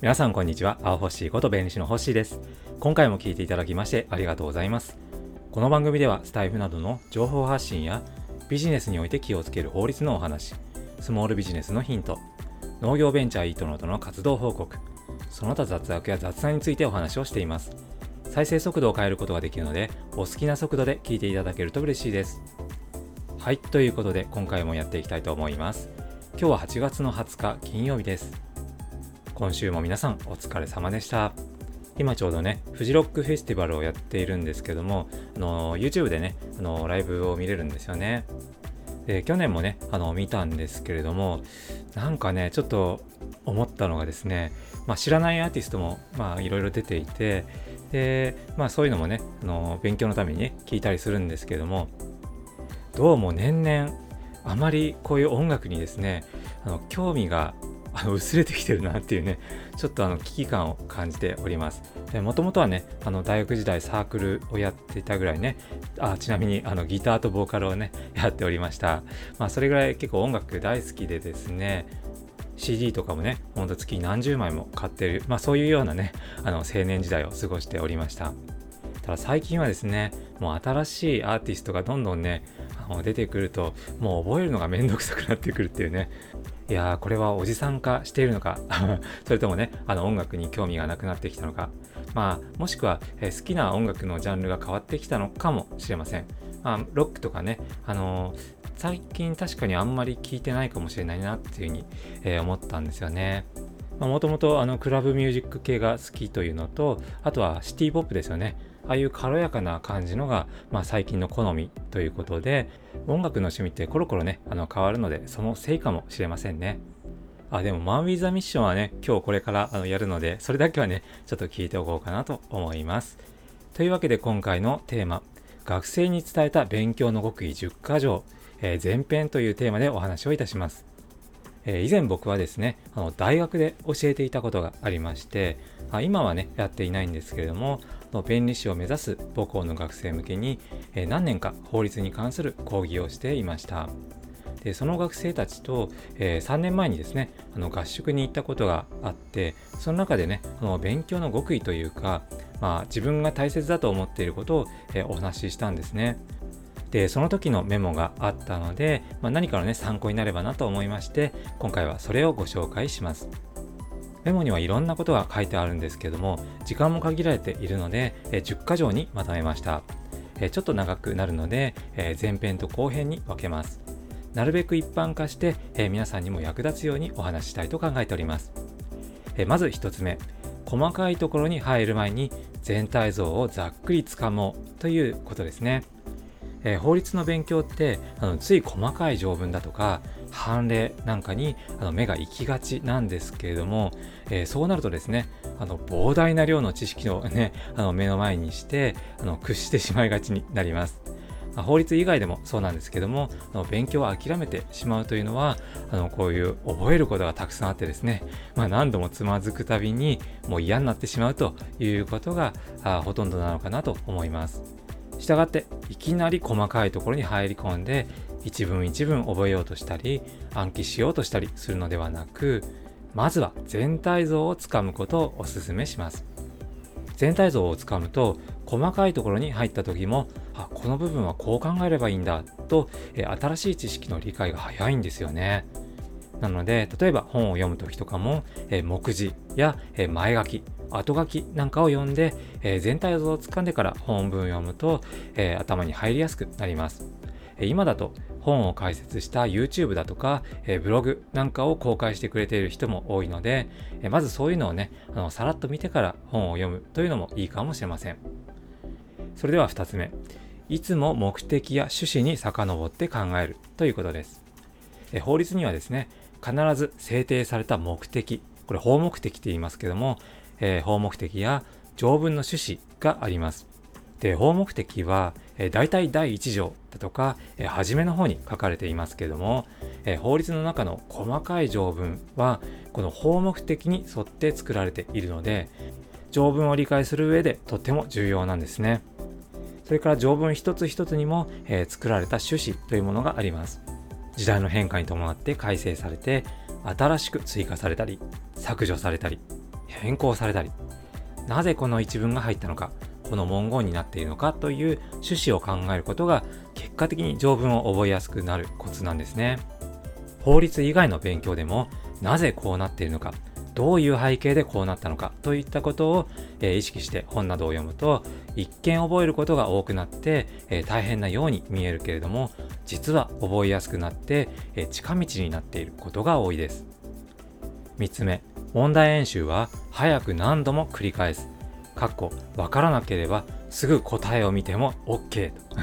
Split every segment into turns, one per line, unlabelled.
皆さんこんにちは。青星こと弁理士の星です。今回も聞いていただきましてありがとうございます。この番組ではスタイフなどの情報発信やビジネスにおいて気をつける法律のお話スモールビジネスのヒント農業ベンチャーイートノートの活動報告その他雑学や雑談についてお話をしています。再生速度を変えることができるのでお好きな速度で聞いていただけると嬉しいです。はいということで今回もやっていきたいと思います。今日は8月の20日金曜日です。今週も皆さんお疲れ様でした。今ちょうどね、フジロックフェスティバルをやっているんですけども、あの YouTube でね、あのライブを見れるんですよね。で、去年もね、あの見たんですけれども、なんかね、ちょっと思ったのがですね、まあ、知らないアーティストも、いろいろ出ていて、で、まあ、そういうのもね、あの勉強のためにね、聞いたりするんですけども、どうも年々、あまりこういう音楽にですね、あの興味があの薄れてきてるなっていうね、ちょっとあの危機感を感じております。もともとはね、あの大学時代サークルをやっていたぐらいね、あちなみにあのギターとボーカルをね、やっておりました。まあそれぐらい結構音楽大好きでですね、CD とかもね、ほんと月何十枚も買ってる、まあそういうようなね、あの青年時代を過ごしておりました。ただ最近はですね、もう新しいアーティストがどんどんね、あの出てくると、もう覚えるのがめんどくさくなってくるっていうね、いやー、これはおじさん化しているのか それともね、あの音楽に興味がなくなってきたのか、まあ、もしくは、えー、好きな音楽のジャンルが変わってきたのかもしれません。まあ、ロックとかね、あのー、最近確かにあんまり聞いてないかもしれないなっていうふうに、えー、思ったんですよね。もともとクラブミュージック系が好きというのと、あとはシティポップですよね。ああいう軽やかな感じのが、まあ、最近の好みということで、音楽の趣味ってコロコロね、あの変わるので、そのせいかもしれませんね。あ、でも、マン・ウィザ・ミッションはね、今日これからあのやるので、それだけはね、ちょっと聞いておこうかなと思います。というわけで今回のテーマ、学生に伝えた勉強の極意10か条、えー、前編というテーマでお話をいたします。えー、以前僕はですね、あの大学で教えていたことがありまして、あ今はね、やっていないんですけれども、の弁理士を目指す母校の学生向けに、何年か法律に関する講義をしていました。でその学生たちと、えー、3年前にですねあの合宿に行ったことがあってその中でねあの勉強の極意というか、まあ、自分が大切だと思っていることを、えー、お話ししたんですね。でその時のメモがあったので、まあ、何かのね参考になればなと思いまして今回はそれをご紹介します。メモにはいろんなことが書いてあるんですけども、時間も限られているので、え10箇条にまとめました。えちょっと長くなるので、え前編と後編に分けます。なるべく一般化して、え皆さんにも役立つようにお話ししたいと考えております。えまず1つ目、細かいところに入る前に全体像をざっくりつかもうということですね。え法律の勉強ってあのつい細かい条文だとか判例なんかにあの目が行きがちなんですけれども、えー、そうなるとですねあの膨大な量の知識を、ね、あの目の前にしてあの屈してしまいがちになります。法律以外でもそうなんですけども勉強を諦めてしまうというのはあのこういう覚えることがたくさんあってですね、まあ、何度もつまずくたびにもう嫌になってしまうということがあほとんどなのかなと思います。したがっていきなり細かいところに入り込んで一文一文覚えようとしたり暗記しようとしたりするのではなくまずは全体像をつかむことをお勧めします。全体像をつかむと細かいところに入った時もあこの部分はこう考えればいいんだと新しい知識の理解が早いんですよね。なので例えば本を読む時とかも目次や前書き後書きなんかを読んで、え全体像をつかんでから本文を読むと、え頭に入りやすくなります今だと本を解説した YouTube だとか、えブログなんかを公開してくれている人も多いので、えまずそういうのをね、あのさらっと見てから本を読むというのもいいかもしれません。それでは2つ目。いつも目的や趣旨に遡って考えるということです。え法律にはですね、必ず制定された目的、これ法目的って言いますけども、えー、法目的や条文の趣旨があります。で、法目的は、えー、大体第1条だとか、えー、初めの方に書かれていますけども、えー、法律の中の細かい条文は、この法目的に沿って作られているので、条文を理解する上でとっても重要なんですね。それから条文一つ一つにも、え、作られた趣旨というものがあります。時代の変化に伴って改正されて、新しく追加されたり、削除されたり、変更されたり、なぜこの一文が入ったのか、この文言になっているのかという趣旨を考えることが結果的に条文を覚えやすくなるコツなんですね。法律以外の勉強でもなぜこうなっているのか、どういう背景でこうなったのかといったことを、え、意識して本などを読むと一見覚えることが多くなって、え、大変なように見えるけれども実は覚えやすくなって、え、近道になっていることが多いです3つ目問題演習は早く何度も繰り返すかっこわからなければすぐ答えを見ても OK と、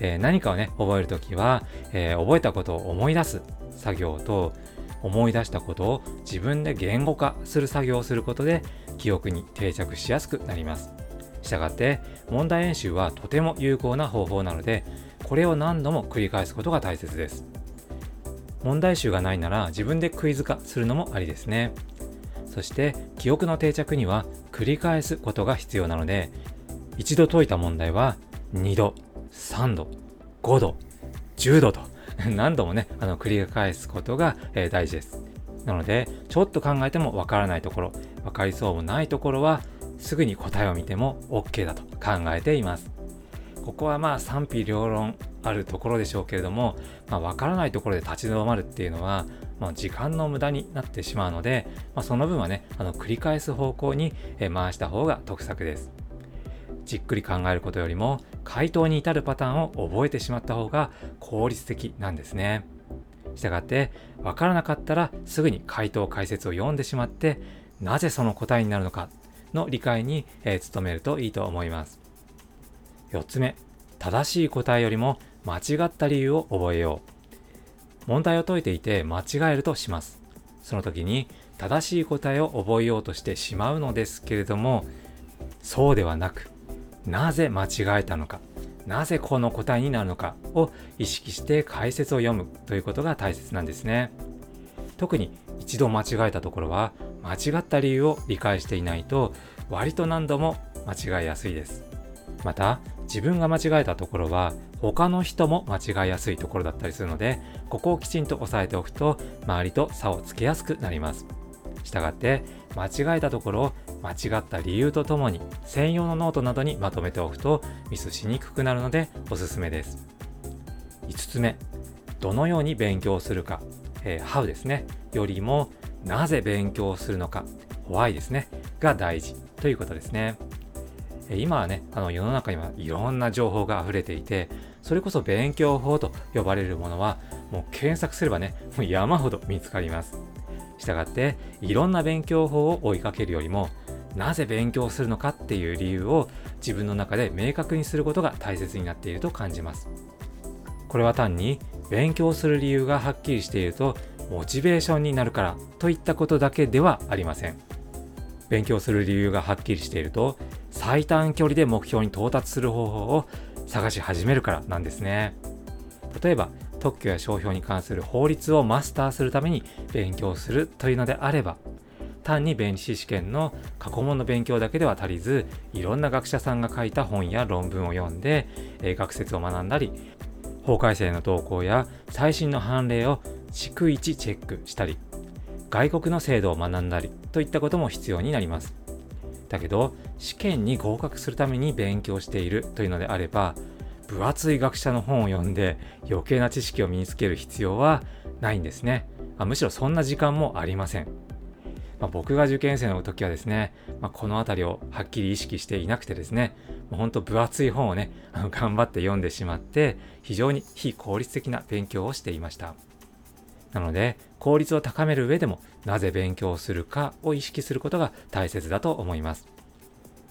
え何かをね覚えるときは、え覚えたことを思い出す作業と思い出したことを自分で言語化する作業をすることで記憶に定着しやすくなります。したがって問題演習はとても有効な方法なのでこれを何度も繰り返すことが大切です。問題集がないなら自分でクイズ化するのもありですね。そして記憶の定着には繰り返すことが必要なので一度解いた問題は2度、3度、5度、10度と 何度もね、あの、繰り返すことが、えー、大事です。なので、ちょっと考えてもわからないところ、わかりそうもないところは、すぐに答えを見ても OK だと考えています。ここはまあ賛否両論あるところでしょうけれども、まあ、分からないところで立ち止まるっていうのは、まあ、時間の無駄になってしまうので、まあ、その分はね、あの繰り返す方向に回した方が得策です。じっくり考えることよりも回答に至るパターンを覚えてしまった方が効率的なんですね。したがって分からなかったらすぐに回答解説を読んでしまってなぜその答えになるのかの理解に、えー、努めるといいと思います。4つ目、正しい答えよりも間違った理由を覚えよう。問題を解いていて間違えるとします。その時に正しい答えを覚えようとしてしまうのですけれども、そうではなく、なぜ間違えたのか、なぜこの答えになるのかを意識して解説を読むということが大切なんですね。特に一度間違えたところは間違った理由を理解していないと割と何度も間違いやすいです。また自分が間違えたところは他の人も間違いやすいところだったりするのでここをきちんと押さえておくと周りと差をつけやすくなります。したがって間違えたところを間違った理由とともに専用のノートなどにまとめておくとミスしにくくなるのでおすすめです。5つ目、どのように勉強するか、えー、how ですね、よりもなぜ勉強するのか、why ですね、が大事ということですね。今はね、あの世の中にはいろんな情報が溢れていて、それこそ勉強法と呼ばれるものは、もう検索すればね、もう山ほど見つかります。したがっていろんな勉強法を追いかけるよりもなぜ勉強するのかっていう理由を自分の中で明確にすることが大切になっていると感じますこれは単に勉強する理由がはっきりしているとモチベーションになるからといったことだけではありません勉強する理由がはっきりしていると最短距離で目標に到達する方法を探し始めるからなんですね。例えば特許や商標に関する法律をマスターするために勉強するというのであれば単に弁理士試験の過去問の勉強だけでは足りずいろんな学者さんが書いた本や論文を読んで、え、学説を学んだり法改正の動向や最新の判例を逐一チェックしたり外国の制度を学んだりといったことも必要になりますだけど試験に合格するために勉強しているというのであれば分厚い学者の本を読んで余計な知識を身につける必要はないんですね。まあ、むしろそんな時間もありません。まあ、僕が受験生の時はですね、まあ、この辺りをはっきり意識していなくてですね、もうほんと分厚い本をね、あの頑張って読んでしまって、非常に非効率的な勉強をしていました。なので、効率を高める上でも、なぜ勉強するかを意識することが大切だと思います。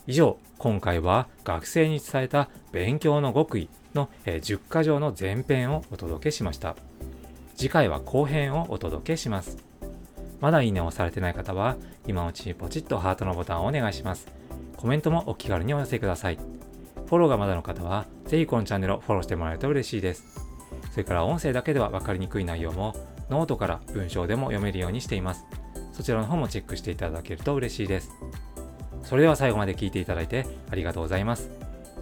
以上、今回は学生に伝えた勉強の極意の10箇条の前編をお届けしました。次回は後編をお届けします。まだいいねをされてない方は、今のうちにポチッとハートのボタンをお願いします。コメントもお気軽にお寄せください。フォローがまだの方は、ぜひこのチャンネルをフォローしてもらえると嬉しいです。それから音声だけでは分かりにくい内容も、ノートから文章でも読めるようにしています。そちらの方もチェックしていただけると嬉しいです。それでは最後まで聞いていただいてありがとうございます。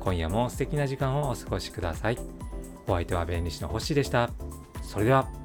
今夜も素敵な時間をお過ごしください。お相手は弁理士の星でした。それでは。